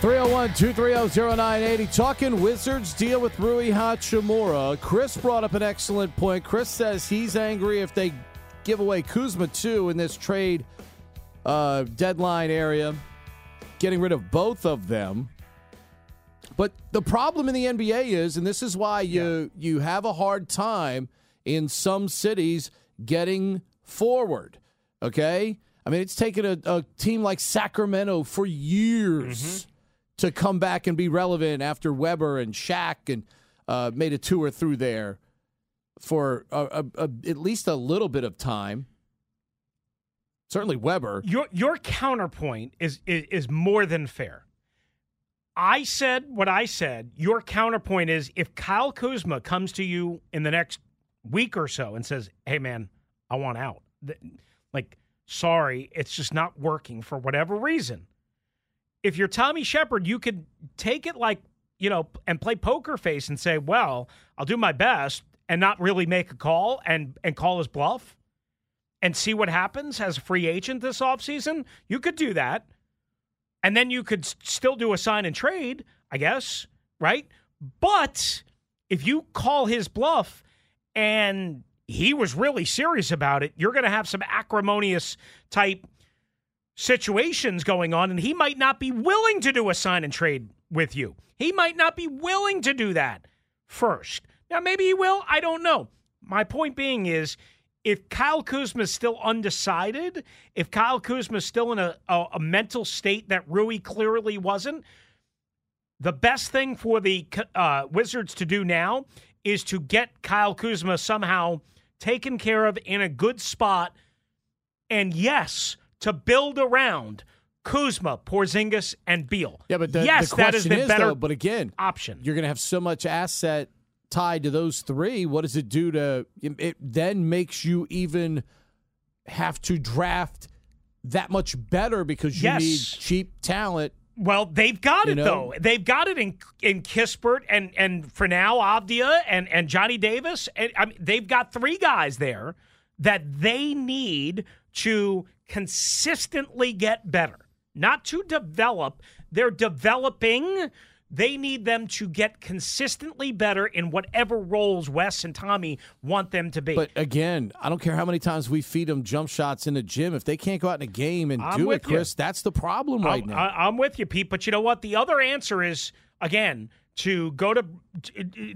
301 230 0980. Talking Wizards deal with Rui Hachimura. Chris brought up an excellent point. Chris says he's angry if they give away Kuzma too in this trade uh, deadline area, getting rid of both of them. But the problem in the NBA is, and this is why you yeah. you have a hard time in some cities getting forward. Okay, I mean it's taken a, a team like Sacramento for years. Mm-hmm to come back and be relevant after Webber and Shaq and uh, made a tour through there for a, a, a, at least a little bit of time. Certainly Webber. Your your counterpoint is, is is more than fair. I said what I said. Your counterpoint is if Kyle Kuzma comes to you in the next week or so and says, "Hey man, I want out." Like, sorry, it's just not working for whatever reason if you're Tommy Sheppard, you could take it like, you know, and play poker face and say, well, I'll do my best and not really make a call and, and call his bluff and see what happens as a free agent this offseason. You could do that. And then you could still do a sign and trade, I guess, right? But if you call his bluff and he was really serious about it, you're going to have some acrimonious type – situations going on, and he might not be willing to do a sign and trade with you. He might not be willing to do that first. Now, maybe he will. I don't know. My point being is if Kyle Kuzma is still undecided, if Kyle Kuzma is still in a, a, a mental state that Rui clearly wasn't, the best thing for the uh, Wizards to do now is to get Kyle Kuzma somehow taken care of in a good spot. And yes, to build around Kuzma, Porzingis, and Beal. Yeah, but the, yes, the that is the is, better. Though, but again, option. You're going to have so much asset tied to those three. What does it do to? It then makes you even have to draft that much better because you yes. need cheap talent. Well, they've got you it know? though. They've got it in in Kispert and and for now Avdija and and Johnny Davis. And I mean, they've got three guys there that they need to consistently get better, not to develop. They're developing. They need them to get consistently better in whatever roles Wes and Tommy want them to be. But again, I don't care how many times we feed them jump shots in the gym. If they can't go out in a game and I'm do it, Chris, you. that's the problem right I'm, now. I, I'm with you, Pete. But you know what? The other answer is again to go to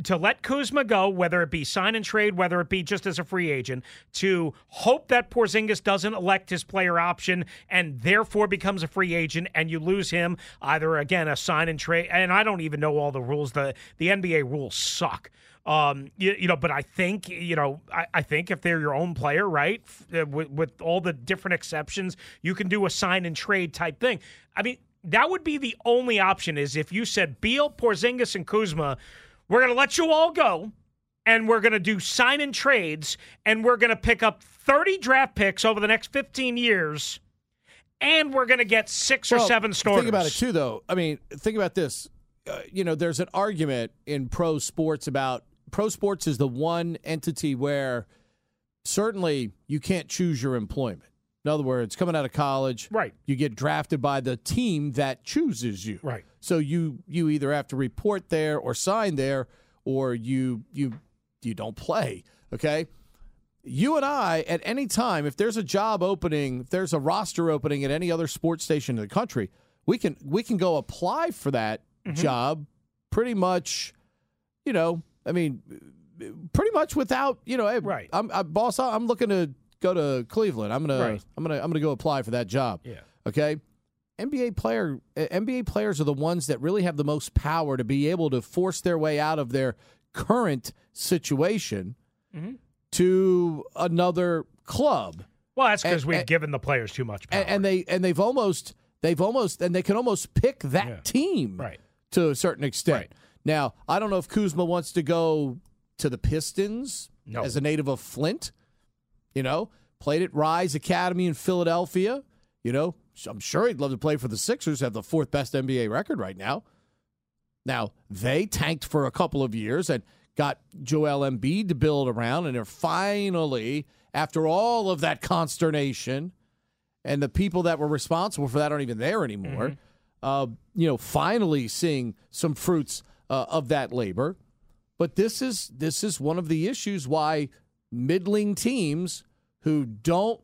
to let Kuzma go, whether it be sign and trade, whether it be just as a free agent, to hope that Porzingis doesn't elect his player option and therefore becomes a free agent, and you lose him either again a sign and trade. And I don't even know all the rules. the The NBA rules suck. Um, you, you, know, but I think you know, I, I, think if they're your own player, right, with, with all the different exceptions, you can do a sign and trade type thing. I mean, that would be the only option. Is if you said Beal, Porzingis, and Kuzma, we're going to let you all go, and we're going to do sign and trades, and we're going to pick up 30 draft picks over the next 15 years, and we're going to get six Well, or seven starters. Think about it too, though. I mean, think about this. Uh, you know, there's an argument in pro sports about pro sports is the one entity where certainly you can't choose your employment. In other words, coming out of college, Right. You get drafted by the team that chooses you, Right. So you you either have to report there or sign there, or you you you don't play. Okay. You and I, at any time, if there's a job opening, if there's a roster opening at any other sports station in the country, we can we can go apply for that mm-hmm. job pretty much, you know, I mean, pretty much without, you know, hey, Right. I'm, I, boss, I'm looking to go to Cleveland. I'm gonna Right. I'm gonna I'm gonna go apply for that job. Yeah. Okay. NBA player uh, NBA players are the ones that really have the most power to be able to force their way out of their current situation Mm-hmm. to another club. Well, that's because we've and- given the players too much power. And, and they and they've almost they've almost and they can almost pick that Yeah. team Right. to a certain extent. Right. Now, I don't know if Kuzma wants to go to the Pistons No. as a native of Flint. You know, played at Rise Academy in Philadelphia. You know, I'm sure he'd love to play for the Sixers, have the fourth best NBA record right now. Now, they tanked for a couple of years and got Joel Embiid to build around, and they're finally, after all of that consternation, and the people that were responsible for that aren't even there anymore, uh, you know, finally seeing some fruits uh, of that labor. But this is this is one of the issues why middling teams who don't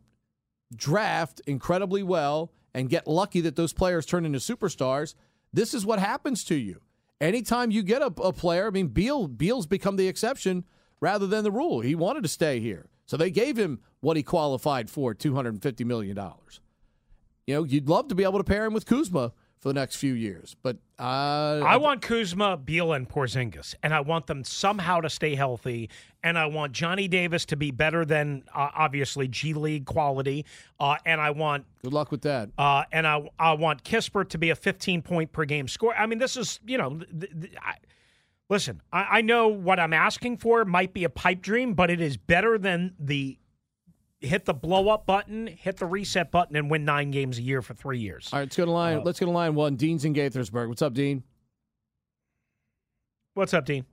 draft incredibly well and get lucky that those players turn into superstars, this is what happens to you. Anytime you get a, a player, I mean, Beal Beal's become the exception rather than the rule. He wanted to stay here, so they gave him what he qualified for, two hundred and fifty million dollars. You know, you'd love to be able to pair him with Kuzma for the next few years, but uh, I want Kuzma, Beal, and Porzingis, and I want them somehow to stay healthy. And I want Johnny Davis to be better than uh, obviously G League quality. Uh, and I want good luck with that. uh, and I I want Kispert to be a 15 point per game score. I mean, this is you know, th- th- I, listen, I, I know what I'm asking for might be a pipe dream, but it is better than the hit the blow up button, hit the reset button, and win nine games a year for three years. All right, let's go to line. let's go to line one. Dean's in Gaithersburg. What's up, Dean? What's up, Dean?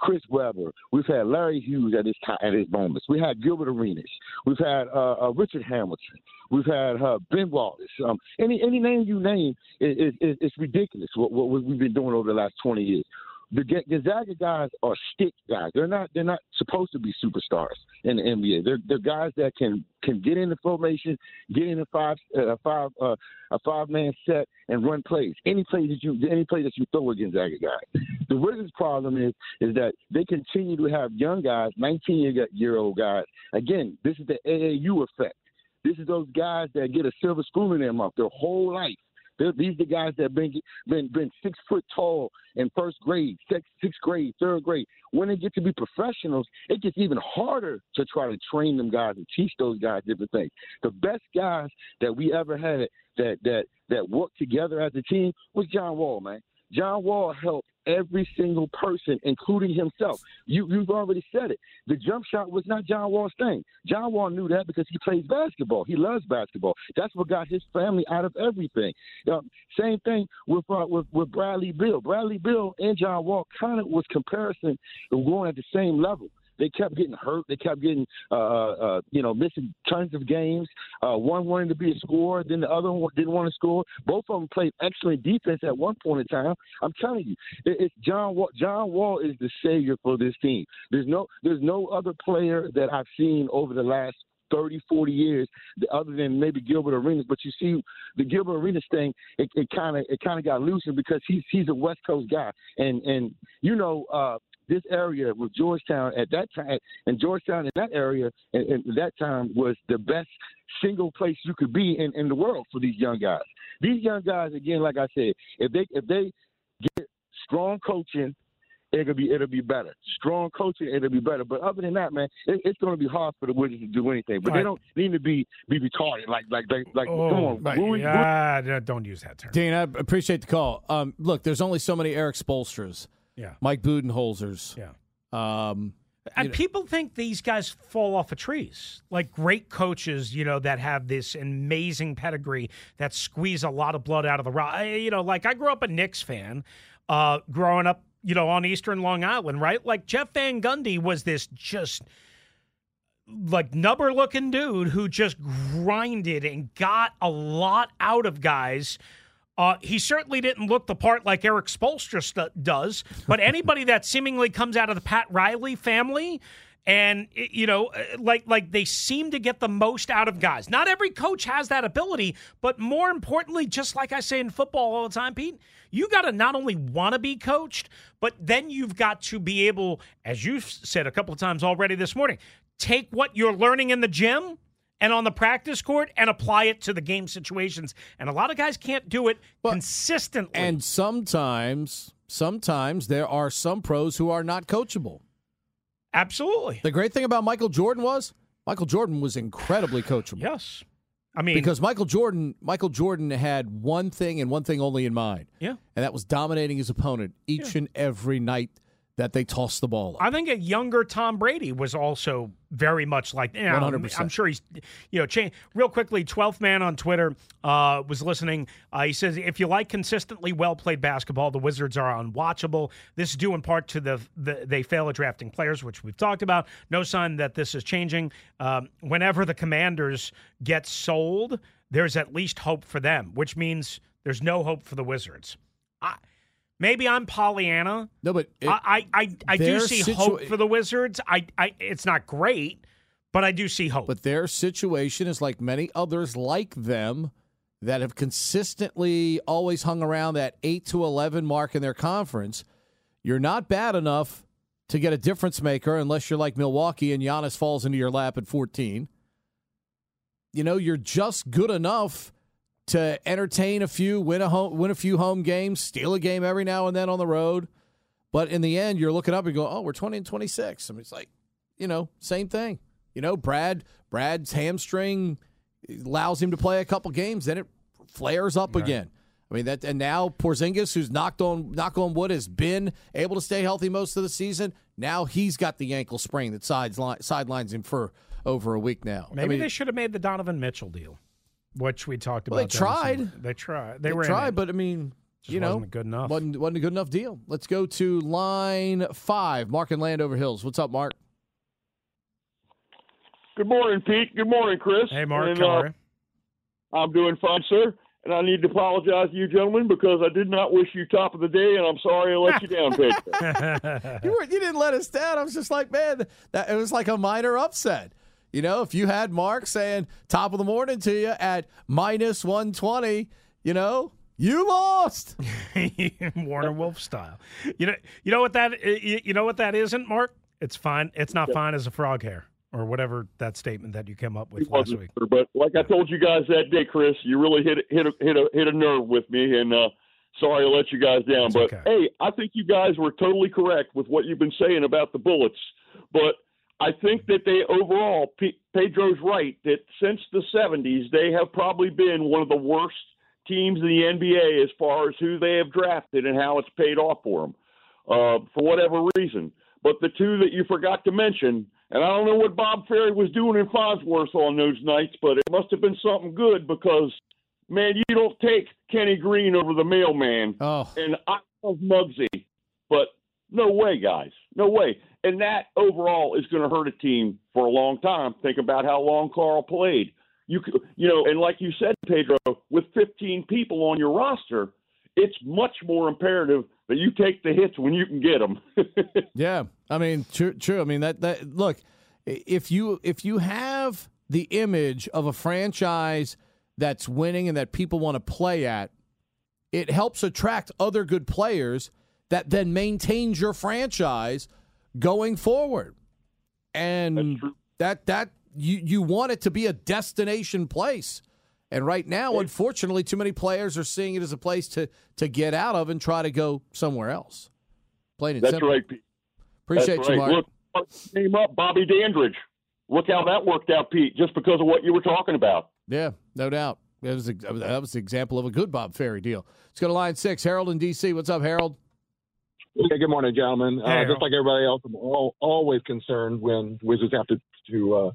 Chris Webber. We've had Larry Hughes at his time, at his moments. We had Gilbert Arenas. We've had uh, uh, Richard Hamilton. We've had uh, Ben Wallace. Um, any any name you name is is, is ridiculous. What, what we've been doing over the last twenty years. The Gonzaga guys are stick guys. They're not. They're not supposed to be superstars in the NBA. They're they're guys that can can get in the formation, get in a five uh, five uh, a five man set and run plays. Any play that you any play that you throw a Gonzaga guy. The Wizards' problem is is that they continue to have young guys, 19 year year old guys. Again, this is the AAU effect. This is those guys that get a silver spoon in their mouth their whole life. They're, these are the guys that been been been six foot tall in first grade, sixth, sixth grade, third grade. When they get to be professionals, it gets even harder to try to train them guys and teach those guys different things. The best guys that we ever had that that that worked together as a team was John Wall, man. John Wall helped every single person, including himself. You, you've already said it. The jump shot was not John Wall's thing. John Wall knew that because he plays basketball. He loves basketball. That's what got his family out of everything. Um, same thing with, uh, with with Bradley Beal. Bradley Beal and John Wall kind of was comparison going at the same level. They kept getting hurt. They kept getting, uh, uh, you know, missing tons of games. Uh, one wanted to be a scorer, then the other one didn't want to score. Both of them played excellent defense at one point in time. I'm telling you, it, it's John Wall. John Wall is the savior for this team. There's no, there's no other player that I've seen over the last 30, 40 years, other than maybe Gilbert Arenas. But you see, the Gilbert Arenas thing, it kind of it kind of got loosened because he's he's a West Coast guy, and and you know. uh this area with Georgetown at that time, and Georgetown in that area at, at that time was the best single place you could be in, in the world for these young guys. These young guys, again, like I said, if they if they get strong coaching it'll be it'll be better. Strong coaching, it'll be better. But other than that, man, it, it's going to be hard for the Wizards to do anything. But Right. they don't need to be be retarded. Like like like like come Oh, on, right. Rui- yeah, don't use that term. Dean, I appreciate the call. Um, look, there's only so many Erik Spoelstras, Yeah. Mike Budenholzers. Yeah. Um, And people think these guys fall off of trees. Like great coaches, you know, that have this amazing pedigree that squeeze a lot of blood out of the rock. I- You know, like I grew up a Knicks fan, uh, growing up, you know, on Eastern Long Island, right? Like Jeff Van Gundy was this just like nubber looking dude who just grinded and got a lot out of guys. Uh, he certainly didn't look the part like Erik Spoelstra st- does, but anybody that seemingly comes out of the Pat Riley family and you know uh, like like they seem to get the most out of guys. Not every coach has that ability, but more importantly, just like I say in football all the time, Pete, you got to not only want to be coached, but then you've got to be able, as you've said a couple of times already this morning, take what you're learning in the gym and on the practice court and apply it to the game situations. And a lot of guys can't do it consistently. and sometimes, sometimes there are some pros who are not coachable. Absolutely. The great thing about Michael Jordan was Michael Jordan was incredibly coachable. Yes. I mean, Because Michael Jordan, Michael Jordan had one thing and one thing only in mind, yeah. and that was dominating his opponent each and every night that they tossed the ball. Up. I think a younger Tom Brady was also very much like. You know, 100%. I'm sure he's, you know, change real quickly. 12th man on Twitter uh, was listening. Uh, he says, "If you like consistently well played basketball, the Wizards are unwatchable. This is due in part to the, the they fail at drafting players, which we've talked about. No sign that this is changing. Um, whenever the Commanders get sold, there's at least hope for them, which means there's no hope for the Wizards. I, maybe I'm Pollyanna." no, but it- I, I, I, I do see situa- hope for the Wizards. I, I, it's not great, but I do see hope. But their situation is like many others like them that have consistently always hung around that 8 to 11 mark in their conference. You're not bad enough to get a difference maker unless you're like Milwaukee and Giannis falls into your lap at 14. You know, you're just good enough to entertain a few, win a home, win a few home games, steal a game every now and then on the road. But in the end, you're looking up and go, "Oh, we're 20 and 26." I mean, it's like, you know, same thing. You know, Brad Brad's hamstring allows him to play a couple games, then it flares up again. I mean that, and now Porzingis, who's knocked on knock on wood, has been able to stay healthy most of the season. Now he's got the ankle sprain that sides sidelines him for over a week now. I Maybe mean, they should have made the Donovan Mitchell deal, which we talked Well, they about. during tried. summer. They tried. They, they were tried, it. but I mean, Just you know, wasn't good enough. Wasn't, wasn't a good enough deal. Let's go to line five. Mark and Landover Hills. What's up, Mark? Good morning, Pete. Good morning, Chris. hey, Mark, And, uh. I'm doing fine, sir. And I need to apologize to you gentlemen because I did not wish you top of the day, and I'm sorry I let you down, Pete. You you didn't let us down. I was just like, man, that it was like a minor upset. You know, if you had Mark saying top of the morning to you at minus one twenty, you know, you lost. Warner Wolf style. You know, you know what that you you know what that isn't, Mark. It's fine. It's not fine as a frog hair or whatever that statement that you came up with It last week. sir, but like I told you guys that day, Chris, you really hit a- hit a, hit a, hit a nerve with me, and uh, sorry I let you guys down. It's but okay. hey, I think you guys were totally correct with what you've been saying about the Bullets. But I think that they overall, P- Pedro's right that since the '70s they have probably been one of the worst teams in the NBA as far as who they have drafted and how it's paid off for them, uh, for whatever reason. But the two that you forgot to mention, and I don't know what Bob Ferry was doing in Farnsworth on those nights, but it must have been something good because, man, you don't take Kenny Green over the mailman. Oh, And I love Muggsy, but no way, guys. No way. And that overall is going to hurt a team for a long time. Think about how long Karl played. You you know, and like you said, Pedro, with 15 people on your roster, it's much more imperative that you take the hits when you can get them. yeah. I mean, true. True. I mean that that look, if you if you have the image of a franchise that's winning and that people want to play at, it helps attract other good players that then maintains your franchise going forward. And that that you you want it to be a destination place. And right now, unfortunately, too many players are seeing it as a place to to get out of and try to go somewhere else. Plain and That's simple. right, Pete. Appreciate That's you, right. Mark. Look, name up Bobby Dandridge. Look how that worked out, Pete, just because of what you were talking about. Yeah, no doubt. That was, a, that was the example of a good Bob Ferry deal. Let's go to line six. Harold in D.C. What's up, Harold? Yeah, good morning, gentlemen. Hey, uh, just like everybody else, I'm all, always concerned when Wizards have to, to uh,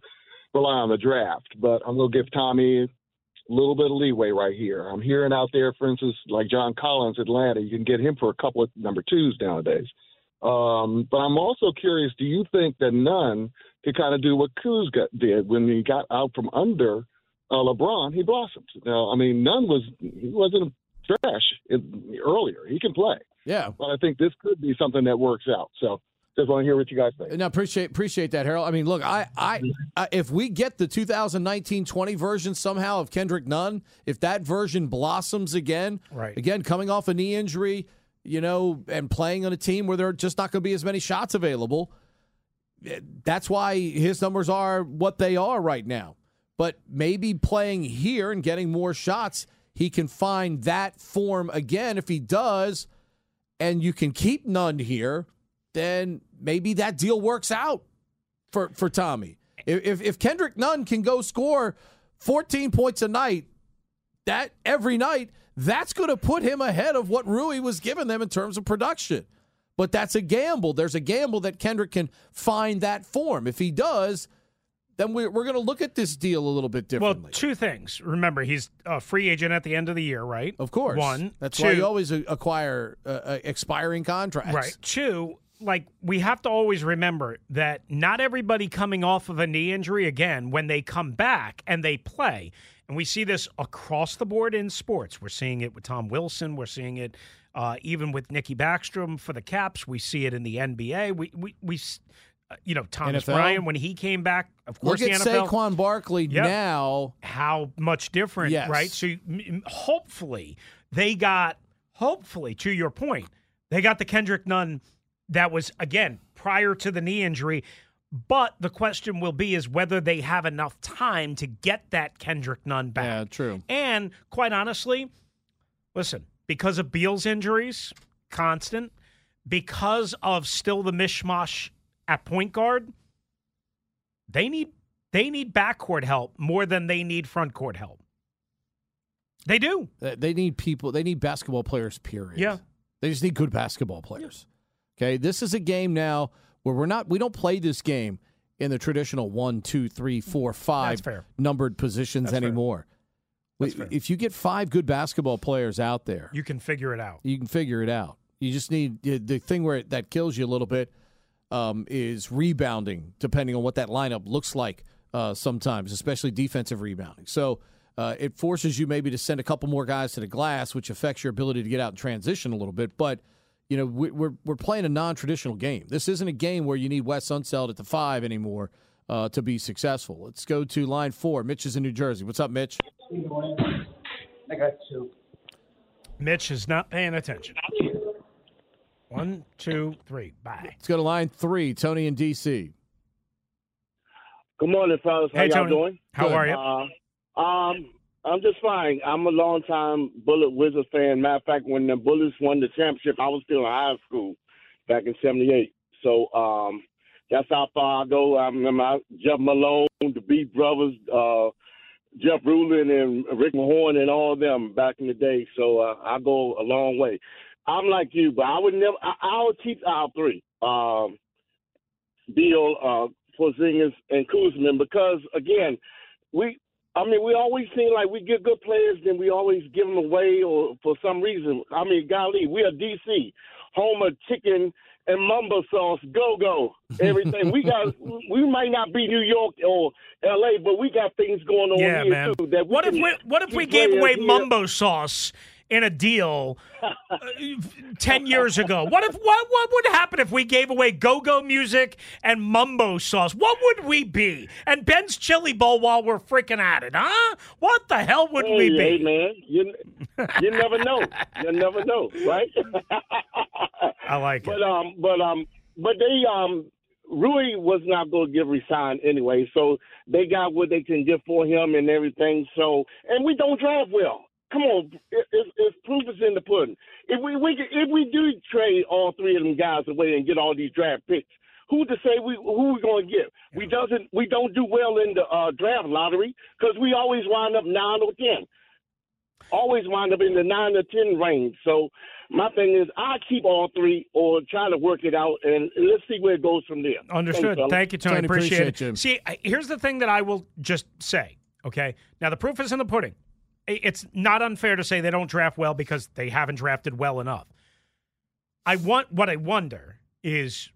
rely on the draft. But I'm going to give Tommy a little bit of leeway right here. I'm hearing out there, for instance, like John Collins, Atlanta, you can get him for a couple of number twos nowadays. Um, but I'm also curious, do you think that Nunn could kind of do what Kuz got, did when he got out from under uh, LeBron? He blossomed. Now, I mean, Nunn was he wasn't trash earlier. He can play Yeah. but I think this could be something that works out. So just want to hear what you guys think. No, appreciate appreciate that, Harold. I mean, look, I, I, I if we get the 2019-20 version somehow of Kendrick Nunn, if that version blossoms again, Right. again coming off a knee injury, you know, and playing on a team where there are just not going to be as many shots available, eh, that's why his numbers are what they are right now. But maybe playing here and getting more shots, he can find that form again. If he does, and you can keep Nunn here, then maybe that deal works out for for Tommy. If if, if Kendrick Nunn can go score 14 points a night, that every night, that's going to put him ahead of what Rui was giving them in terms of production. But that's a gamble. There's a gamble that Kendrick can find that form. If he does, then we're, we're going to look at this deal a little bit differently. Well, two things. Remember, he's a free agent at the end of the year, right? of course. One. That's two, why you always acquire uh, uh, expiring contracts. Right. Two, like we have to always remember that not everybody coming off of a knee injury again when they come back and they play. And we see this across the board in sports. We're seeing it with Tom Wilson. We're seeing it uh, even with Nicky Backstrom for the Caps. We see it in the NBA. We we we. Uh, You know Thomas NFL? Bryant when he came back. Of course, Look at the NFL. Saquon Barkley Yep. now. how much different, Yes. right? So you- hopefully they got, hopefully to your point, they got the Kendrick Nunn that was again prior to the knee injury. But the question will be is whether they have enough time to get that Kendrick Nunn back. Yeah, true. And quite honestly, listen, because of Beal's injuries, constant, because of still the mishmash at point guard, they need they need backcourt help more than they need front court help. They do. They- need people. They need basketball players. Period. Yeah. They just need good basketball players. Okay. This is a game now where we're not. We don't play this game in the traditional one, two, three, four, five numbered positions That's anymore. That's We- fair. If you get five good basketball players out there, You can figure it out. you can figure it out. You just need the thing where it, that kills you a little bit um, is rebounding, depending on what that lineup looks like. Uh, sometimes, especially defensive rebounding. So uh, it forces you maybe to send a couple more guys to the glass, which affects your ability to get out and transition a little bit. But you know we, we're we're playing a non-traditional game. This isn't a game where you need Wes Unseld at the five anymore uh, to be successful. Let's go to line four. Mitch is in New Jersey. What's up, Mitch? I got two. Mitch is not paying attention. One, two, three. Bye. Let's go to line three. Tony in DC. Good morning, fellas. How Hey, y'all Tony. doing? How Good. are you? Uh, um, I'm just fine. I'm a long time Bullet Wizard fan. Matter of fact, when the Bullets won the championship, I was still in high school back in '78. So um, that's how far I go. I remember I, Jeff Malone, the Beat Brothers, uh, Jeff Ruland, and Rick Mahorn, and all of them back in the day. So uh, I go a long way. I'm like you, but I would never. I, I would keep our three. Um, Beal, uh, Porzingis, and Kuzman because again, we. I mean, we always seem like we get good players, then we always give them away, or for some reason. I mean, golly, we are DC, home of chicken and mumbo sauce, go go, everything. we got. We might not be New York or L.A., but we got things going on Yeah, here man. too. That What if we what if we gave away here. mumbo sauce in a deal uh, ten years ago? What if what what would happen if we gave away go go music and mumbo sauce? What would we be? And Ben's Chili Bowl while we're freaking at it, huh? What the hell would Hey, we hey, be? man, you you never know. You never know, right? I like it. But um, but um, but they um, Rui was not going to get resigned anyway, so they got what they can get for him and everything. So, and we don't draft well. Come on, if, it, it's proof is in the pudding. If we, we if we do trade all three of them guys away and get all these draft picks, who to say we who we going to get? We doesn't we don't do well in the uh, draft lottery because we always wind up nine or ten. Always wind up in the nine or ten range. So my thing is, I keep all three or try to work it out, and let's see where it goes from there. Understood. Thanks, Thank you, Tony. Tony, appreciate, appreciate it. Jim. See, here's the thing that I will just say. Okay, now the proof is in the pudding. It's not unfair to say they don't draft well because they haven't drafted well enough. I want what I wonder is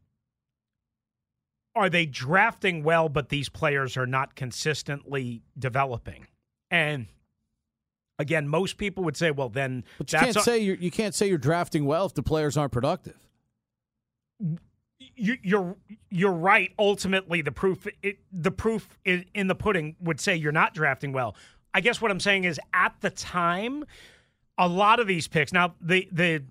are they drafting well but these players are not consistently developing and again most people would say well then But you that's can't a- say you're, you can't say you're drafting well if the players aren't productive. you, you're you're right. Ultimately, the proof it, the proof in the pudding would say you're not drafting well. I guess what I'm saying is at the time, a lot of these picks. Now the the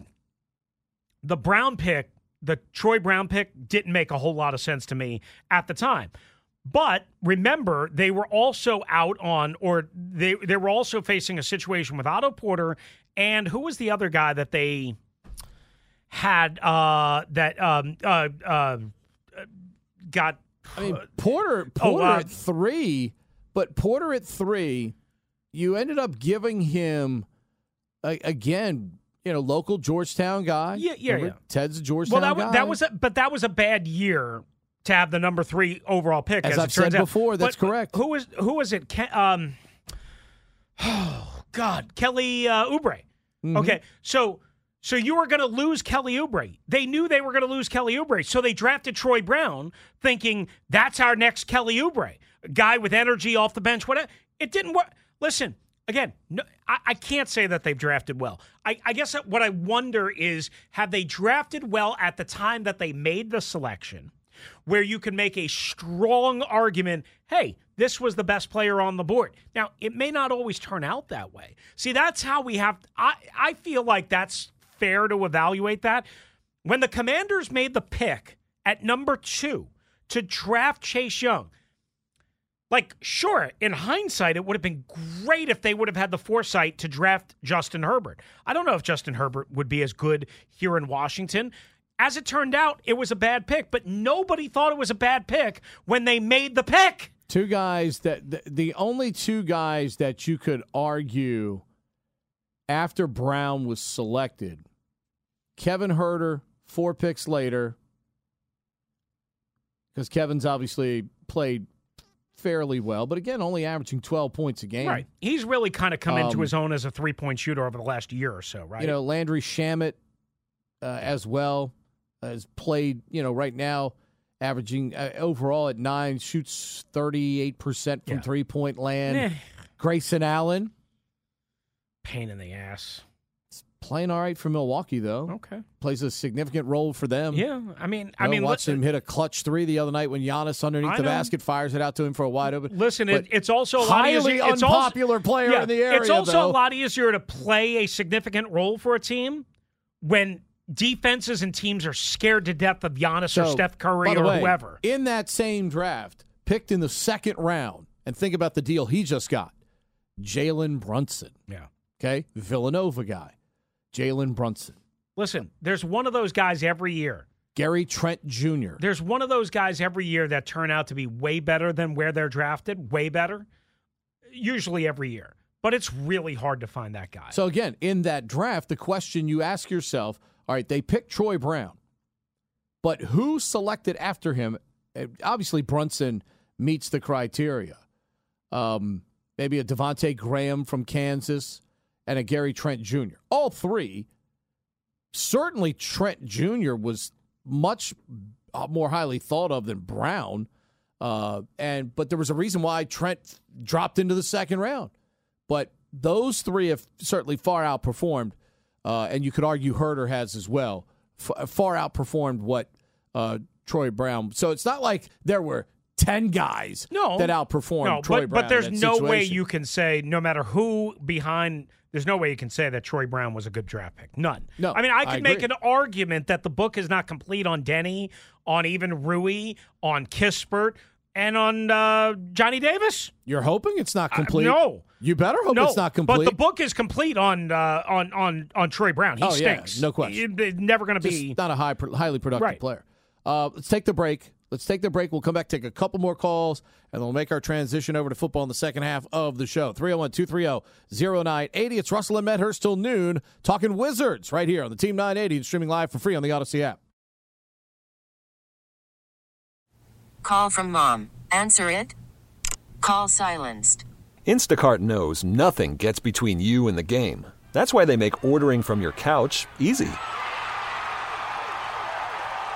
the Brown pick, the Troy Brown pick, didn't make a whole lot of sense to me at the time. But remember, they were also out on, or they they were also facing a situation with Otto Porter and who was the other guy that they had uh, that um, uh, uh, got. I mean, Porter Oh, Porter uh, at three, but Porter at three, you ended up giving him a, again, you know, local Georgetown guy. Yeah, yeah, Remember? yeah. Ted's a Georgetown well, that was guy. that was, a, but that was a bad year to have the number three overall pick. As As, I've said out. before, that's But correct. Who was who was it? Ke- um, oh God, Kelly uh, Oubre. Mm-hmm. Okay, so so you were going to lose Kelly Oubre. They knew they were going to lose Kelly Oubre, so they drafted Troy Brown, thinking that's our next Kelly Oubre, guy with energy off the bench. Whatever. It didn't work. Listen. Again, no, I, I can't say that they've drafted well. I, I guess what I wonder is have they drafted well at the time that they made the selection, where you can make a strong argument hey, this was the best player on the board. Now, it may not always turn out that way. See, that's how we have, I, I feel like that's fair to evaluate that. When the commanders made the pick at number two to draft Chase Young, like, sure, in hindsight, it would have been great if they would have had the foresight to draft Justin Herbert. I don't know if Justin Herbert would be as good here in Washington. As it turned out, it was a bad pick, but nobody thought it was a bad pick when they made the pick. Two guys that the, the only two guys that you could argue after Brown was selected, Kevin Huerter, four picks later, because Kevin's obviously played fairly well, but again, only averaging 12 points a game. Right. He's really kind of come into Um, his own as a three point shooter over the last year or so, right? You know, Landry Shamet uh, as well has played, you know, right now averaging uh, overall at nine, shoots 38% from Yeah. three point land. Eh, Grayson Allen pain in the ass. Playing all right for Milwaukee, though. Okay. Plays a significant role for them. Yeah. I mean, You I mean, watched him hit a clutch three the other night when Giannis underneath the know. basket fires it out to him for a wide open. Listen, it, it's also a lot highly easier. It's also- unpopular player yeah, in the area. It's also though. a lot easier to play a significant role for a team when defenses and teams are scared to death of Giannis or Steph Curry or way, whoever. In that same draft, picked in the second round, and think about the deal he just got Jalen Brunson. Yeah. Okay. Villanova guy. Jalen Brunson. Listen, there's one of those guys every year. Gary Trent Jr. There's one of those guys every year that turn out to be way better than where they're drafted, way better. Usually every year. But it's really hard to find that guy. So again, in that draft, the question you ask yourself, all right, they picked Troy Brown, but who selected after him? Uh, Obviously, Brunson meets the criteria. Um, maybe a Devonte Graham from Kansas and a Gary Trent Jr. All three. Certainly, Trent Jr. was much uh, more highly thought of than Brown. Uh, and but there was a reason why Trent dropped into the second round. But those three have certainly far outperformed, uh, and you could argue Huerter has as well, f- far outperformed what uh, Troy Brown. So it's not like there were ten guys No. that outperformed no, Troy but, Brown. but there's no way you can say, no matter who behind, there's no way you can say that Troy Brown was a good draft pick. None. No, I mean, I I could make an argument that the book is not complete on Deni, on even Rui, on Kispert. and on uh, Johnny Davis. You're hoping it's not complete. Uh, no, you better hope no, it's not complete. But the book is complete on uh, on on on Troy Brown. He oh, stinks. Yeah, no question. He's never going to be not a high, highly productive right. player. Uh, let's take the break. Let's take the break. We'll come back, take a couple more calls, and we'll make our transition over to football in the second half of the show. 301 230 0980. It's Russell and Medhurst till noon, talking Wizards right here on the Team 980 and streaming live for free on the Odyssey app. Call from mom. Answer it. Call silenced. Instacart knows nothing gets between you and the game. That's why they make ordering from your couch easy.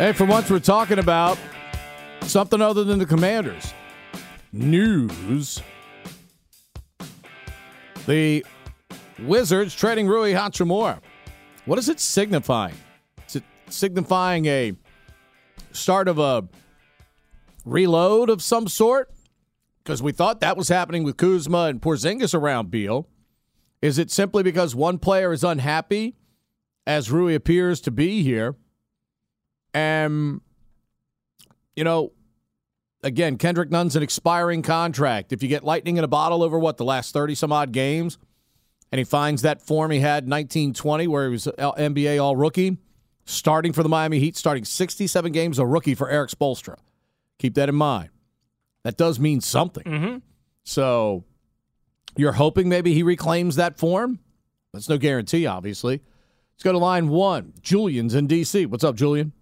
Hey, for once, we're talking about something other than the commanders. News. The Wizards trading Rui Hachimura. What is it signifying? Is it signifying a start of a reload of some sort? Because we thought that was happening with Kuzma and Porzingis around Beal. Is it simply because one player is unhappy, as Rui appears to be here? And, you know, again, Kendrick Nunn's an expiring contract. If you get lightning in a bottle over what, the last 30 some odd games, and he finds that form he had 1920 where he was NBA all rookie, starting for the Miami Heat, starting 67 games a rookie for Erik Spoelstra. Keep that in mind. That does mean something. Mm-hmm. So you're hoping maybe he reclaims that form? That's no guarantee, obviously. Let's go to line one. Julian's in D.C. What's up, Julian?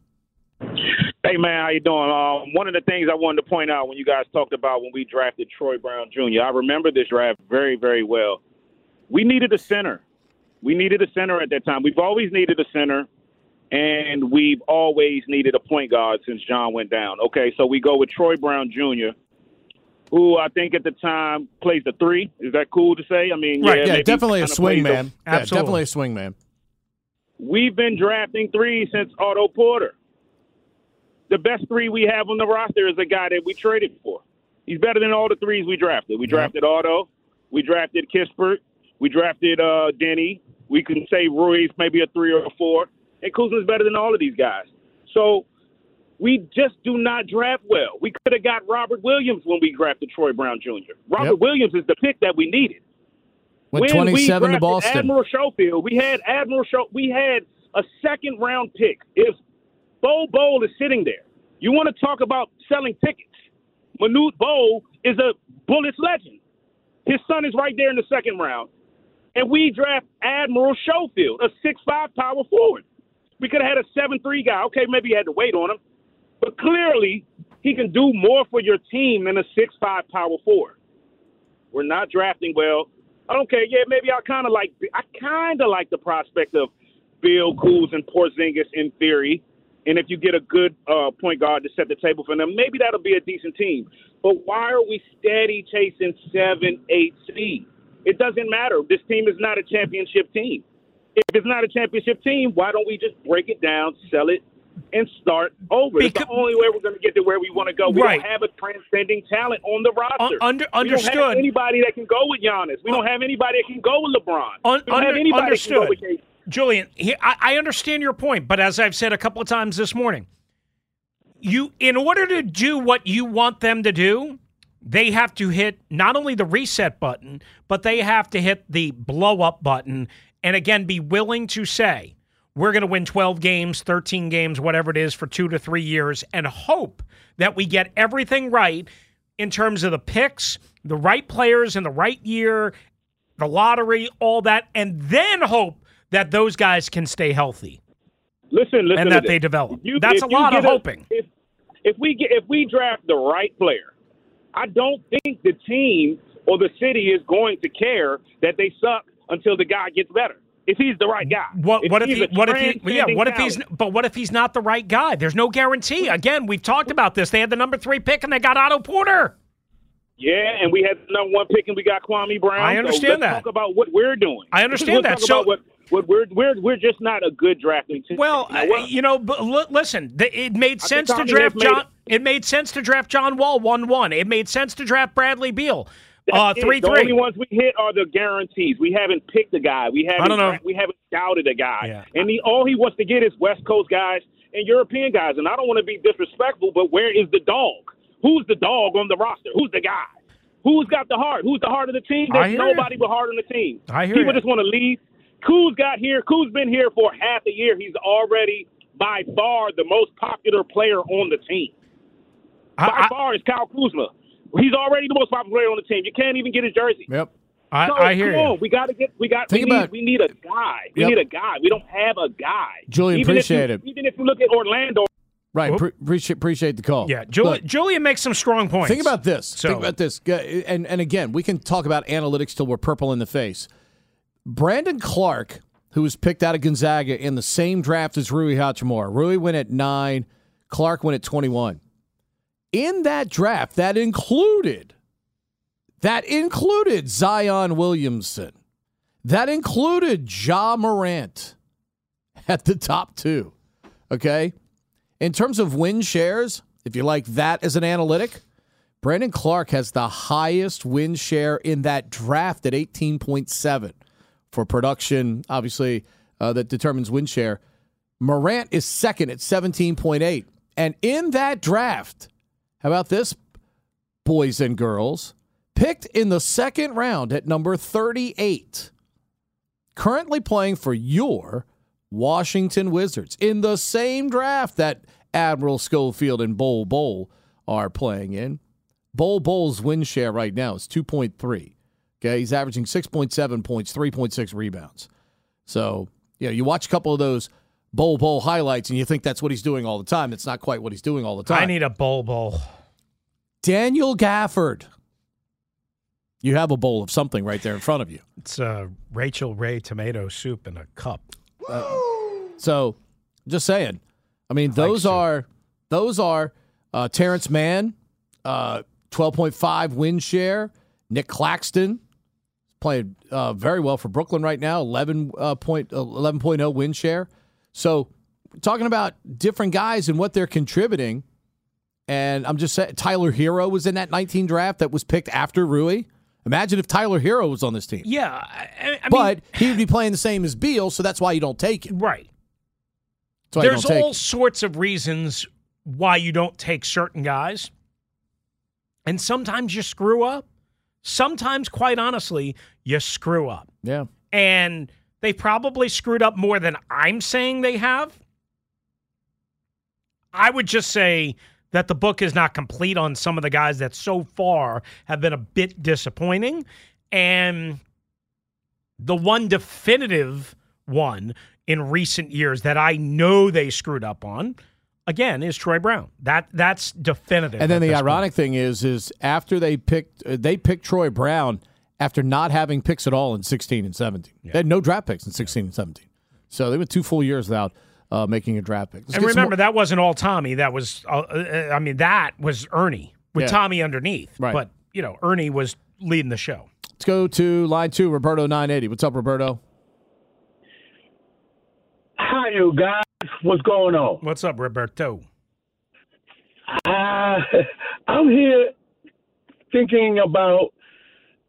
Hey man, how you doing? Um, one of the things I wanted to point out when you guys talked about when we drafted Troy Brown Jr., I remember this draft very, very well. We needed a center. We needed a center at that time. We've always needed a center. and we've always needed a point guard since John went down. Okay, so we go with Troy Brown Jr., who I think at the time plays the three. Is that cool to say? I mean, Right, yeah, yeah, definitely a swing plays the- man. Yeah, definitely a swing man. We've been drafting three since Otto Porter. The best three we have on the roster is a guy that we traded for. He's better than all the threes we drafted. We drafted Otto, we drafted Kispert, we drafted uh, Deni. We can say Rui's maybe a three or a four, and Kuzma's better than all of these guys. So we just do not draft well. We could have got Robert Williams when we drafted Troy Brown Jr. Robert Yep. Williams is the pick that we needed. Went When we 27 to drafted Boston. Admiral Schofield. We had Admiral Scho- We had a second round pick. If Bol Bol is sitting there, you want to talk about selling tickets? Manute Bol is a Bullets legend. His son is right there in the second round, and we draft Admiral Schofield, a six-five power forward. We could have had a seven-three guy. Okay, maybe you had to wait on him, but clearly he can do more for your team than a six-five power forward. We're not drafting well. I don't care. Yeah, maybe I kind of like. I kind of like the prospect of Bill Cools and Porzingis in theory. And if you get a good uh, point guard to set the table for them, maybe that'll be a decent team. But why are we steady chasing seven, eight seed? It doesn't matter. This team is not a championship team. If it's not a championship team, why don't we just break it down, sell it, and start over? it's the only way we're going to get to where we want to go. We Right. don't have a transcending talent on the roster. Un- under- We don't understood. have anybody that can go with Giannis. We don't have anybody that can go with LeBron. Un- we don't have under- anybody that can go understood. with KD. Julian, he, I, I understand your point, but as I've said a couple of times this morning, you in order to do what you want them to do, they have to hit not only the reset button, but they have to hit the blow up button, and again be willing to say we're going to win 12 games, 13 games, whatever it is, for two to three years, and hope that we get everything right in terms of the picks, the right players in the right year, the lottery, all that, and then hope that those guys can stay healthy. Listen, listen, and that they develop. You- That's a lot of get hoping. If if we get if we draft the right player, I don't think the team or the city is going to care that they suck until the guy gets better. If he's the right guy. What, what if he? What if he? Yeah. What if he's? But what if he's not the right guy? There's no guarantee. Again, we've talked about this. They had the number three pick and they got Otto Porter. Yeah, and we had the number one pick and we got Kwame Brown. I So understand let's that. Talk about what we're doing. I understand that. So- what, what we're we're we're just not a good drafting team. Well, You know you know, but li- listen, th- it made sense to draft John. It made sense to draft John Wall one one. It made sense to draft Bradley Beal uh, three the three. only ones we hit are the guarantees. We haven't picked a guy. We haven't. I don't know. We haven't scouted a guy. And he, all he wants to get is West Coast guys and European guys. And I don't want to be disrespectful, but where is the dog? Who's the dog on the roster? Who's the guy? Who's got the heart? Who's the heart of the team? There's nobody but heart on the team. I hear People ya. just want to leave. Kuz got here. Kuz been here for half a year. He's already by far the most popular player on the team. By far is Kyle Kuzma. He's already the most popular player on the team. You can't even get his jersey. Yep. I, So, I hear come you. on, we got to get. We got. Think we need. about- we need a guy. We Yep. need a guy. We don't have a guy. Julian, even if you- appreciate it. Even if you look at Orlando, Right. Pre- appreciate appreciate the call. Yeah, Julian, Look, Julian makes some strong points. Think about this. So- Think about this. And and again, we can talk about analytics till we're purple in the face. Brandon Clarke, who was picked out of Gonzaga in the same draft as Rui Hachimura. Rui went at nine. Clarke went at twenty-one. In that draft, that included that included Zion Williamson. That included Ja Morant at the top two. Okay. In terms of win shares, if you like that as an analytic, Brandon Clark has the highest win share in that draft at 18.7 for production, obviously, uh, that determines win share. Morant is second at 17.8. And in that draft, how about this, boys and girls? Picked in the second round at number 38. Currently playing for your Washington Wizards in the same draft that Admiral Schofield and Bol Bol are playing in. Bol Bol's win share right now is 2.3. Okay, he's averaging 6.7 points, 3.6 rebounds. So, you know, you watch a couple of those Bol Bol highlights and you think that's what he's doing all the time. It's not quite what he's doing all the time. I need a bowl bowl. Daniel Gafford. You have a bowl of something right there in front of you. It's uh, Rachael Ray tomato soup in a cup. So, Just saying. I mean, those are those are uh, Terance Mann, uh, twelve point five win share. Nick Claxton playing uh, very well for Brooklyn right now, 11 uh, point 11.0 win share. So talking about different guys and what they're contributing. And I'm just saying, Tyler Herro was in that 19 draft that was picked after Rui. Imagine if Tyler Herro was on this team. Yeah, I, I but mean, he would be playing the same as Beal, so that's why you don't take it. right. That's why you There's don't take all sorts of reasons why you don't take certain guys. And sometimes you screw up. Sometimes, quite honestly, you screw up. Yeah. And they probably screwed up more than I'm saying they have. I would just say that the book is not complete on some of the guys that so far have been a bit disappointing. And the one definitive one in recent years that I know they screwed up on, again, is Troy Brown. That that's definitive. And then the this point. ironic thing is, is after they picked, uh, they picked Troy Brown after not having picks at all in 16 and 17. They had no draft picks in 16 and 17. So they went two full years without uh, making a draft pick. Let's and remember, more- that wasn't all Tommy. That was, uh, uh, I mean, that was Ernie with Yeah. Tommy underneath. Right. But you know, Ernie was leading the show. Let's go to line two, Roberto 980. What's up, Roberto? Hi, you guys. What's going on? What's up, Roberto? Uh, I'm here thinking about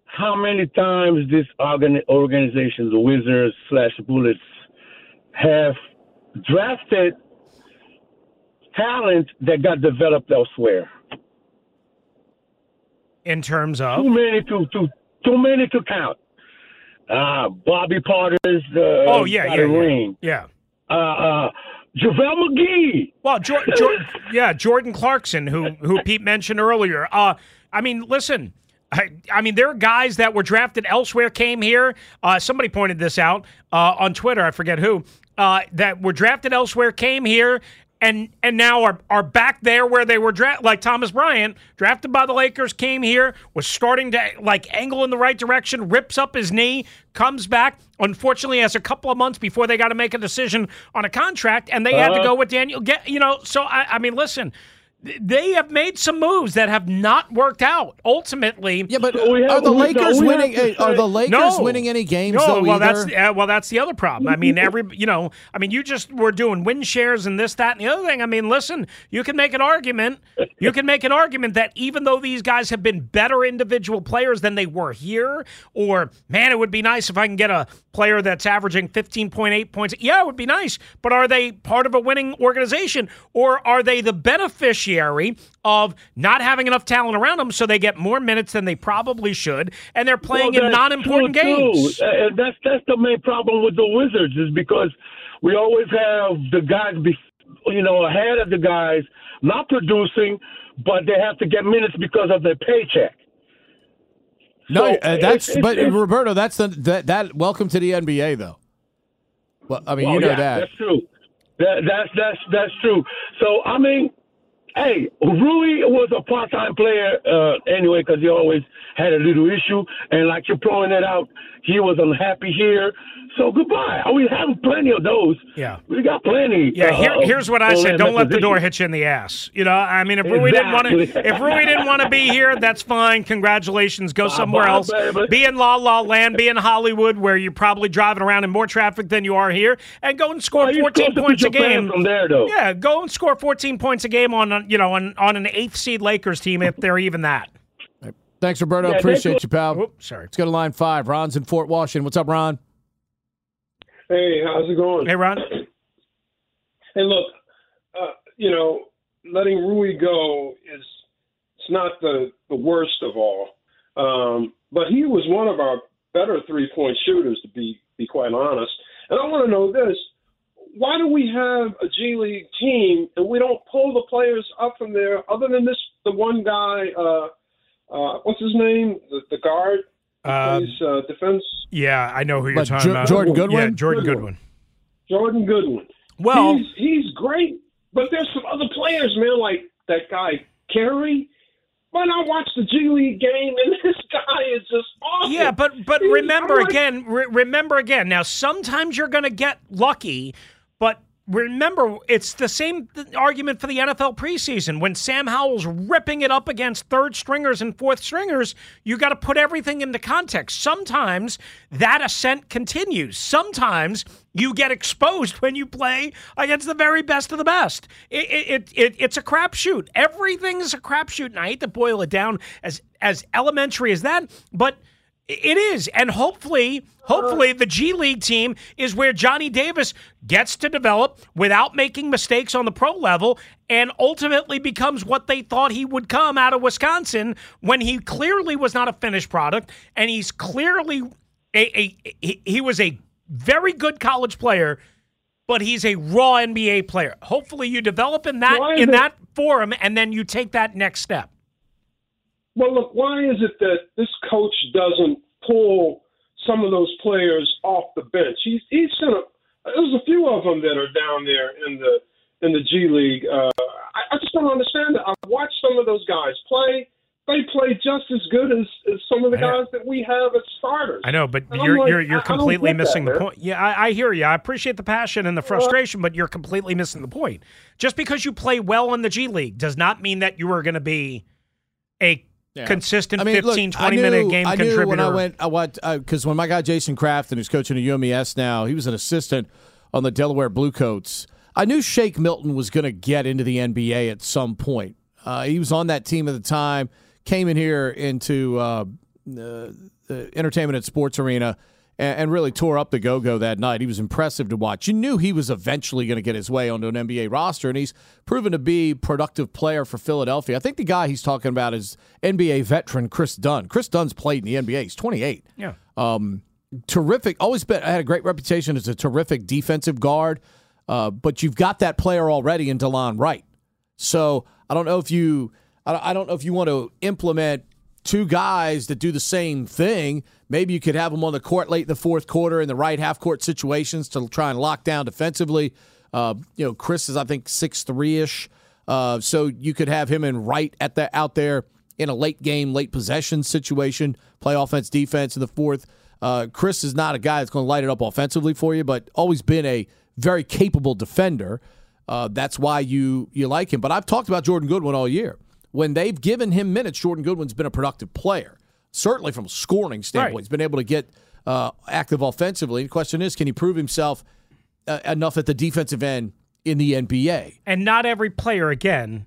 how many times this organ- organization, the Wizards slash Bullets, have drafted talent that got developed elsewhere. In terms of Too many to to too many to count. Uh, Bobby Portis. Uh, oh yeah, yeah, yeah, yeah. Uh, uh, JaVale McGee. Well, Jor- Jor- yeah, Jordan Clarkson, who who Pete mentioned earlier. Uh, I mean, listen. I, I mean, there are guys that were drafted elsewhere, came here. Uh, somebody pointed this out uh, on Twitter. I forget who. Uh, that were drafted elsewhere, came here, and and now are are back there where they were drafted. Like Thomas Bryant, drafted by the Lakers, came here, was starting to like angle in the right direction, rips up his knee, comes back. Unfortunately, has a couple of months before they got to make a decision on a contract, and they had to Uh-huh. go with Daniel. Get you know. So I, I mean, listen. They have made some moves that have not worked out. Ultimately, yeah, but are the Lakers winning? hey, Are the Lakers winning any games? No, though, well, either? that's uh, well, that's the other problem. I mean, every you know, I mean, you just were doing win shares and this, that, and the other thing. I mean, listen, you can make an argument. You can make an argument that even though these guys have been better individual players than they were here, or man, it would be nice if I can get a player that's averaging fifteen point eight points. Yeah, it would be nice. But are they part of a winning organization, or are they the beneficiary of not having enough talent around them, so they get more minutes than they probably should, and they're playing Well, in non-important true, games? Too. And that's that's the main problem with the Wizards is because we always have the guys, be, you know, ahead of the guys not producing, but they have to get minutes because of their paycheck. no. So, uh, that's it's- but it's- Roberto, that's the that that. Welcome to the NBA, though. Well, I mean, Well, you know yeah, that. That's true. That, that's that's that's true. So I mean, hey, Rui was a part-time player uh, anyway because he always had a little issue, and like you're pointing it out, he was unhappy here. So goodbye. We have plenty of those. Yeah. We got plenty. Yeah, uh, here, of here's what I said. Don't let the door hit you in the ass. You know, I mean, if Rui didn't want to, if Rui didn't want to be here, that's fine. Congratulations. Go somewhere bye, else. baby. Be in La La Land. Be in Hollywood, where you're probably driving around in more traffic than you are here, and go and score Well, you're 14 points a game. from there, though. Yeah, go and score 14 points a game on, you know, on on an eighth seed Lakers team if they're even that. Thanks, Roberto. Yeah, Appreciate go- you, pal. Oops, sorry. Let's go to line five. Ron's in Fort Washington. What's up, Ron? Hey, how's it going? Hey, Ron. Hey, look, uh, you know, letting Rui go is it's not the the worst of all, um, but he was one of our better three point shooters, to be be quite honest. And I want to know this: Why do we have a G League team and we don't pull the players up from there? Other than this, the one guy, uh, uh, what's his name, the, the guard, Um, plays uh, defense. Yeah, I know who you're talking Jo- about. Jordan Goodwin? Yeah, Jordan Goodwin. Goodwin. Jordan Goodwin. Well- he's, he's great, but there's some other players, man, like that guy Kerry. Why not watch the G League game? And this guy is just awesome. Yeah, but but He's- remember like- again, re- remember again. Now sometimes you're going to get lucky, but remember, it's the same argument for the NFL preseason. When Sam Howell's ripping it up against third stringers and fourth stringers, you got to put everything into context. Sometimes that ascent continues. Sometimes you get exposed when you play against the very best of the best. It, it, it, it's a crapshoot. Everything is a crapshoot, and I hate to boil it down as as elementary as that, but – it is, and hopefully, hopefully, the G League team is where Johnny Davis gets to develop without making mistakes on the pro level, and ultimately becomes what they thought he would come out of Wisconsin when he clearly was not a finished product, and he's clearly a, a he, he was a very good college player, but he's a raw NBA player. Hopefully, you develop in that in it- that forum, and then you take that next step. Well, look, why is it that this coach doesn't pull some of those players off the bench? He's he's sent a, there's a few of them that are down there in the in the G League. Uh, I, I just don't understand that. I've watched some of those guys play. They play just as good as, as some of the guys that we have as starters. I know, but And you're like, you're you're completely get that, missing the man. point. Yeah, I, I hear you. I appreciate the passion and the frustration, but you're completely missing the point. Just because you play well in the G League does not mean that you are going to be a consistent I mean, 15, look, 20 I minute game I contributor. when I went, I went because when my guy Jason Crafton, who's coaching at UMES now, he was an assistant on the Delaware Bluecoats. I knew Shake Milton was going to get into the NBA at some point. Uh, he was on that team at the time. Came in here into uh, uh, the entertainment and sports arena and, and really tore up the go go that night. He was impressive to watch. You knew he was eventually going to get his way onto an NBA roster, and he's proven to be a productive player for Philadelphia. I think the guy he's talking about is NBA veteran Kris Dunn. Kris Dunn's played in the NBA. He's 28. Yeah. Um, terrific. Always been had a great reputation as a terrific defensive guard. Uh, but you've got that player already in Delon Wright. So I don't know if you I I don't know if you want to implement two guys that do the same thing. Maybe you could have them on the court late in the fourth quarter in the right half court situations to try and lock down defensively. Uh, you know, Kris is I think six three ish, uh, so you could have him in right at the out there in a late game, late possession situation, play offense, defense in the fourth. Uh, Kris is not a guy that's going to light it up offensively for you, but always been a very capable defender. Uh, that's why you you like him. But I've talked about Jordan Goodwin all year. When they've given him minutes, Jordan Goodwin's been a productive player. Certainly from a scoring standpoint, Right. he's been able to get uh, active offensively. The question is, can he prove himself uh, enough at the defensive end in the NBA? and not every player, again,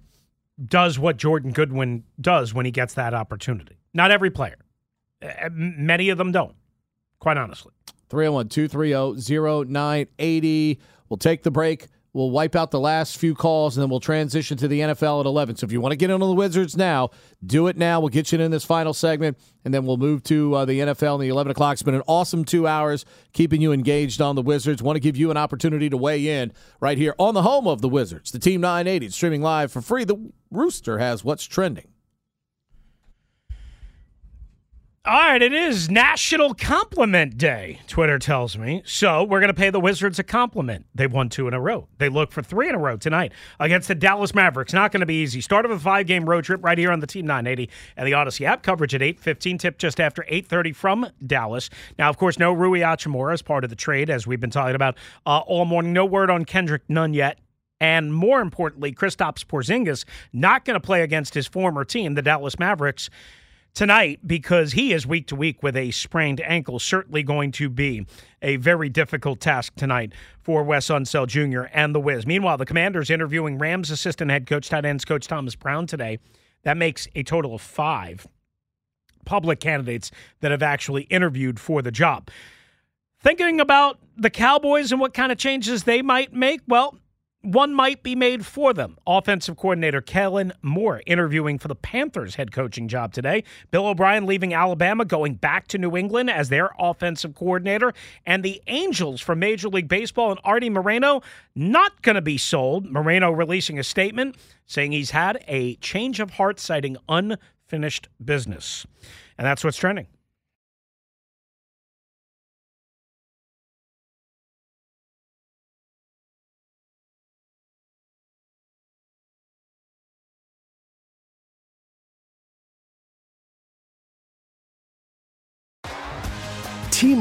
does what Jordan Goodwin does when he gets that opportunity. Not every player. Uh, many of them don't, quite honestly. 301 230 0980. We'll take the break. We'll wipe out the last few calls and then we'll transition to the NFL at 11. So if you want to get in on the Wizards now, do it now. We'll get you in this final segment and then we'll move to uh, the NFL in the 11 o'clock. It's been an awesome two hours keeping you engaged on the Wizards. Want to give you an opportunity to weigh in right here on the home of the Wizards, the Team 980. Streaming live for free. The Rooster has what's trending. All right, it is National Compliment Day, Twitter tells me. So we're going to pay the Wizards a compliment. They won two in a row. They look for three in a row tonight against the Dallas Mavericks. Not going to be easy. Start of a five-game road trip right here on the Team 980 and the Audacy app. Coverage at 8.15, tip just after 8.30 from Dallas. Now, of course, no Rui Hachimura as part of the trade, as we've been talking about uh, all morning. No word on Kendrick Nunn yet. And more importantly, Kristaps Porzingis not going to play against his former team, the Dallas Mavericks tonight because he is week to week with a sprained ankle. Certainly going to be a very difficult task tonight for Wes Unseld Jr. and the Wiz. Meanwhile, the Commanders interviewing Rams assistant head coach, tight ends coach Thomas Brown today. That makes a total of five public candidates that have actually interviewed for the job. Thinking about the Cowboys and what kind of changes they might make, well, one might be made for them. Offensive coordinator Kellen Moore interviewing for the Panthers head coaching job today. Bill O'Brien leaving Alabama, going back to New England as their offensive coordinator. And the Angels from Major League Baseball and Artie Moreno not going to be sold. Moreno releasing a statement saying he's had a change of heart, citing unfinished business. And that's what's trending.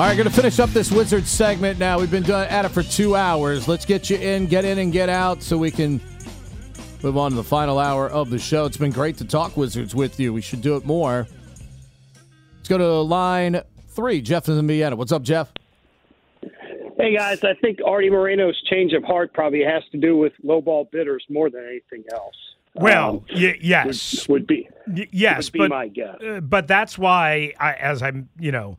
All right, going to finish up this Wizards segment now. We've been doing, at it for two hours. Let's get you in, get in, and get out so we can move on to the final hour of the show. It's been great to talk Wizards with you. We should do it more. Let's go to line three. Jeff is in Vienna. What's up, Jeff? Hey guys, I think Artie Moreno's change of heart probably has to do with lowball bidders more than anything else. Well, Um, y- yes, would, would be Y- yes, would be but my guess. uh, but that's why, I, as I'm, you know,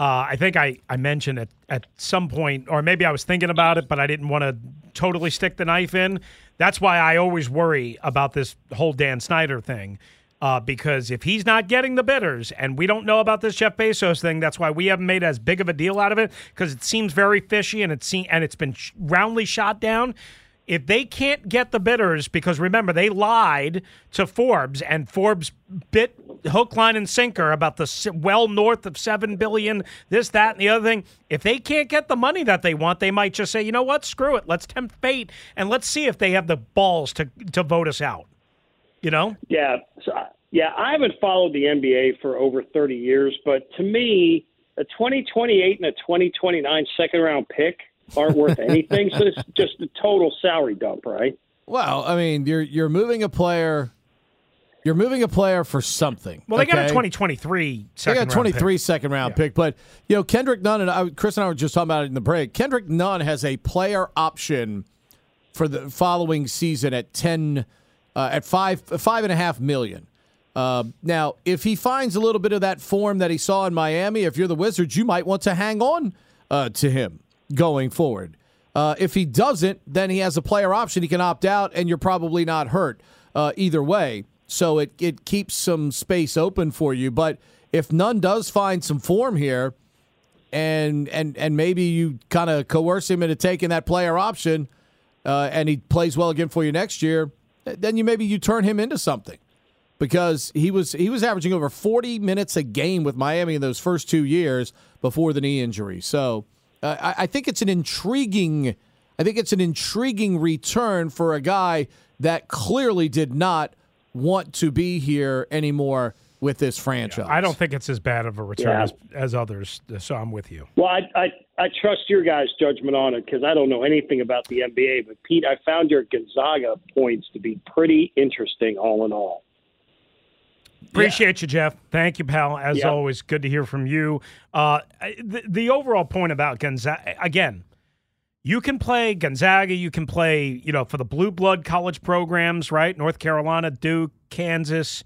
uh, I think I I mentioned it at some point, or maybe I was thinking about it, but I didn't want to totally stick the knife in. That's why I always worry about this whole Dan Snyder thing. Uh, because if he's not getting the bidders, and we don't know about this Jeff Bezos thing, that's why we haven't made as big of a deal out of it because it seems very fishy and it's seen and it's been sh- roundly shot down. If they can't get the bidders, because remember they lied to Forbes, and Forbes bit hook, line, and sinker about the well north of 7 billion, this, that, and the other thing. If they can't get the money that they want, they might just say, you know what, screw it, let's tempt fate, and let's see if they have the balls to to vote us out. You know? Yeah, so, uh, yeah. I haven't followed the NBA for over 30 years, but to me, a 2028 and a 2029 second round pick aren't worth anything. so it's just a total salary dump, right? Well, I mean, you're you're moving a player. You're moving a player for something. Well, they got a okay? 2023 They got a 23 round pick. second round pick, but you know Kendrick Nunn and I, Chris and I were just talking about it in the break. Kendrick Nunn has a player option for the following season at ten, uh, at five five and a half million. Uh, now, if he finds a little bit of that form that he saw in Miami, if you're the Wizards, you might want to hang on uh, to him going forward. Uh, if he doesn't, then he has a player option. He can opt out, and you're probably not hurt uh, either way. So it, it keeps some space open for you. But if Nunn does find some form here, and and and maybe you kind of coerce him into taking that player option, uh, and he plays well again for you next year, then you maybe you turn him into something because he was he was averaging over 40 minutes a game with Miami in those first two years before the knee injury. So uh, I, I think it's an intriguing I think it's an intriguing return for a guy that clearly did not want to be here anymore with this franchise. I don't think it's as bad of a return Yeah. as, as others, so I'm with you. Well, I I, I trust your guys' judgment on it because I don't know anything about the NBA. But Pete, I found your Gonzaga points to be pretty interesting, all in all. Appreciate you, Jeff. Thank you, pal. As Yeah. always, good to hear from you. Uh, the, the overall point about Gonzaga, again, you can play Gonzaga, you can play, you know, for the blue blood college programs, right? North Carolina, Duke, Kansas.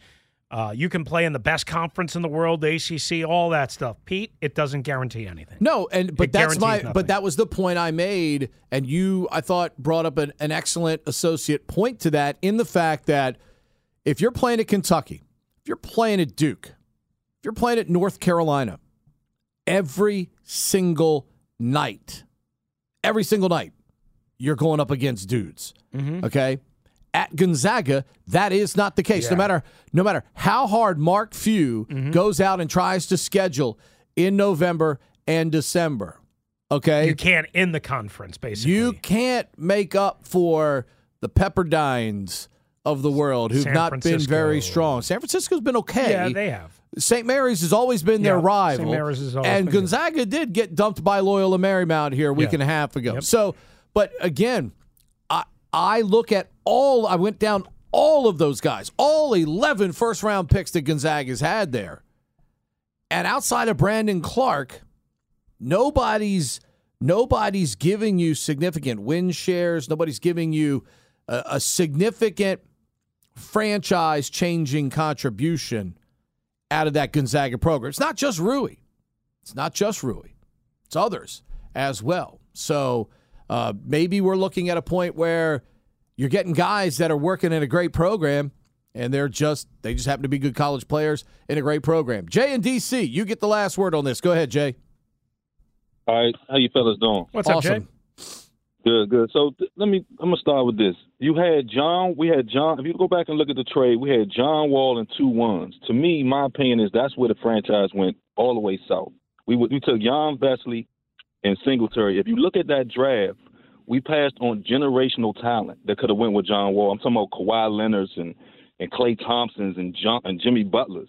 Uh, you can play in the best conference in the world, the ACC, all that stuff. Pete, it doesn't guarantee anything. No, and but It that's my nothing. but that was the point I made, and you I thought brought up an, an excellent associate point to that in the fact that if you're playing at Kentucky, if you're playing at Duke, if you're playing at North Carolina, every single night. Every single night, you're going up against dudes. Mhm. Okay. At Gonzaga, that is not the case. No matter no matter how hard Mark Few goes out and tries to schedule in November and December. Okay. You can't in the conference, basically. You can't make up for the Pepperdines of the world who've San not been very strong. San Francisco's been okay. Yeah, they have. St. Mary's has always been their Yeah, St. Mary's has always and been good. Gonzaga did get dumped by Loyola Marymount here a week Yeah. and a half ago. So, but again, I I look at all I went down all of those guys, all 11 first round picks that Gonzaga's had there. And outside of Brandon Clarke, nobody's nobody's giving you significant win shares. Nobody's giving you a, a significant franchise changing contribution out of that Gonzaga program. It's not just Rui. It's not just Rui. It's others as well. So uh, maybe we're looking at a point where you're getting guys that are working in a great program and they're just they just happen to be good college players in a great program. Jay and DC, you get the last word on this. Go ahead, Jay. All right, how you fellas doing? What's up, Jay? Good, good. So th- let me. I'm gonna start with this. You had John. We had John. If you go back and look at the trade, we had John Wall and two ones. To me, my opinion is that's where the franchise went all the way south. We we took Jan Vesely and Singletary. If you look at that draft, we passed on generational talent that could have went with John Wall. I'm talking about Kawhi Leonard's and and Klay Thompson's and John and Jimmy Butler's.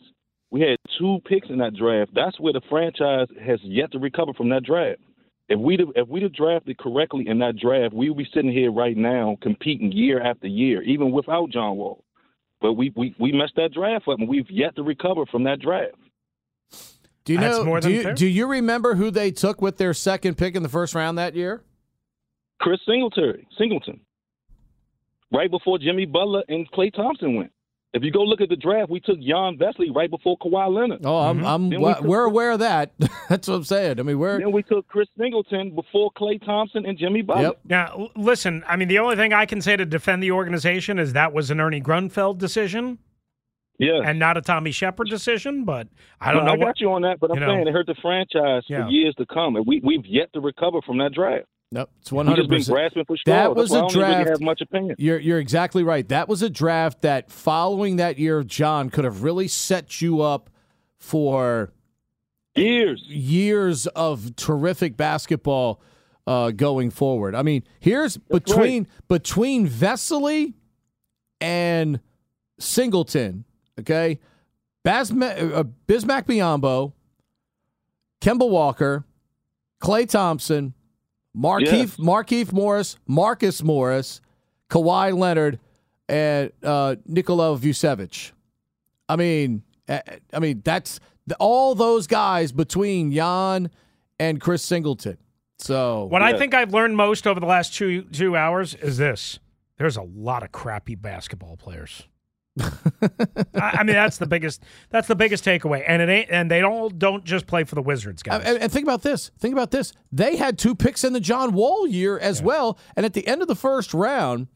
We had two picks in that draft. That's where the franchise has yet to recover from that draft. If we'd have, if we'd have drafted correctly in that draft, we would be sitting here right now competing year after year, even without John Wall. But we we, we messed that draft up, and we've yet to recover from that draft. Do you That's know? more do, than you, fair. do you remember who they took with their second pick in the first round that year? Chris Singletary, Singleton, right before Jimmy Butler and Klay Thompson went. If you go look at the draft, we took Jan Vesely right before Kawhi Leonard. Oh, I'm, mm-hmm. I'm we wa- took- we're aware of that. That's what I'm saying. I mean, we're Then we took Chris Singleton before Klay Thompson and Jimmy Butler. Now, listen, I mean, the only thing I can say to defend the organization is that was an Ernie Grunfeld decision. Yeah. And not a Tommy Sheppard decision, but I don't No, know I what. got you on that, but I'm you know. saying it hurt the franchise Yeah. for years to come, and we we've yet to recover from that draft. Nope, it's 100. just been grasping for straws. That was a don't really much opinion. You're you're exactly right. That was a draft that following that year of John could have really set you up for years years of terrific basketball uh, going forward. I mean, here's between between Vesely and Singleton, okay, Basma, uh, Bismack Biyombo, Kemba Walker, Klay Thompson, Markieff Yes. Markieff Morris, Marcus Morris, Kawhi Leonard, and uh, Nikola Vucevic. I mean, I mean that's all those guys between Jan and Chris Singleton. So What I think I've learned most over the last two two hours is this: there's a lot of crappy basketball players. I, mean, that's the biggest. That's the biggest takeaway, and it ain't. And they all don't just play for the Wizards, guys. And, and think about this. Think about this. They had two picks in the John Wall year as well. And at the end of the first round,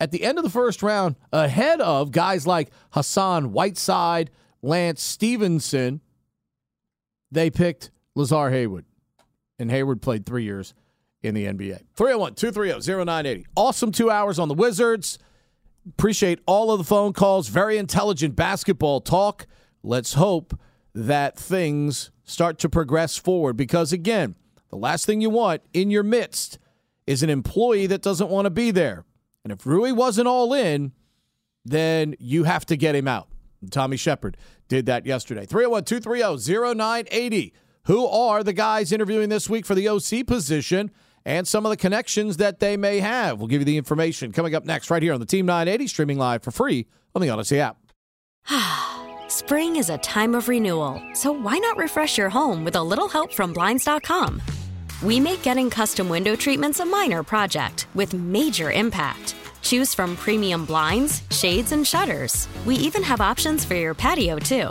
at the end of the first round, ahead of guys like Hassan Whiteside, Lance Stephenson, they picked Lazar Hayward. And Hayward played three years in the NBA. 301 230 0980. Awesome two hours on the Wizards. Appreciate all of the phone calls. Very intelligent basketball talk. Let's hope that things start to progress forward because, again, the last thing you want in your midst is an employee that doesn't want to be there. And if Rui wasn't all in, then you have to get him out. Tommy Sheppard did that yesterday. 301 230 0980. Who are the guys interviewing this week for the OC position and some of the connections that they may have? We'll give you the information coming up next, right here on the Team 980, streaming live for free on the Audacy app. Spring is a time of renewal, so why not refresh your home with a little help from Blinds.com? We make getting custom window treatments a minor project with major impact. Choose from premium blinds, shades, and shutters. We even have options for your patio, too.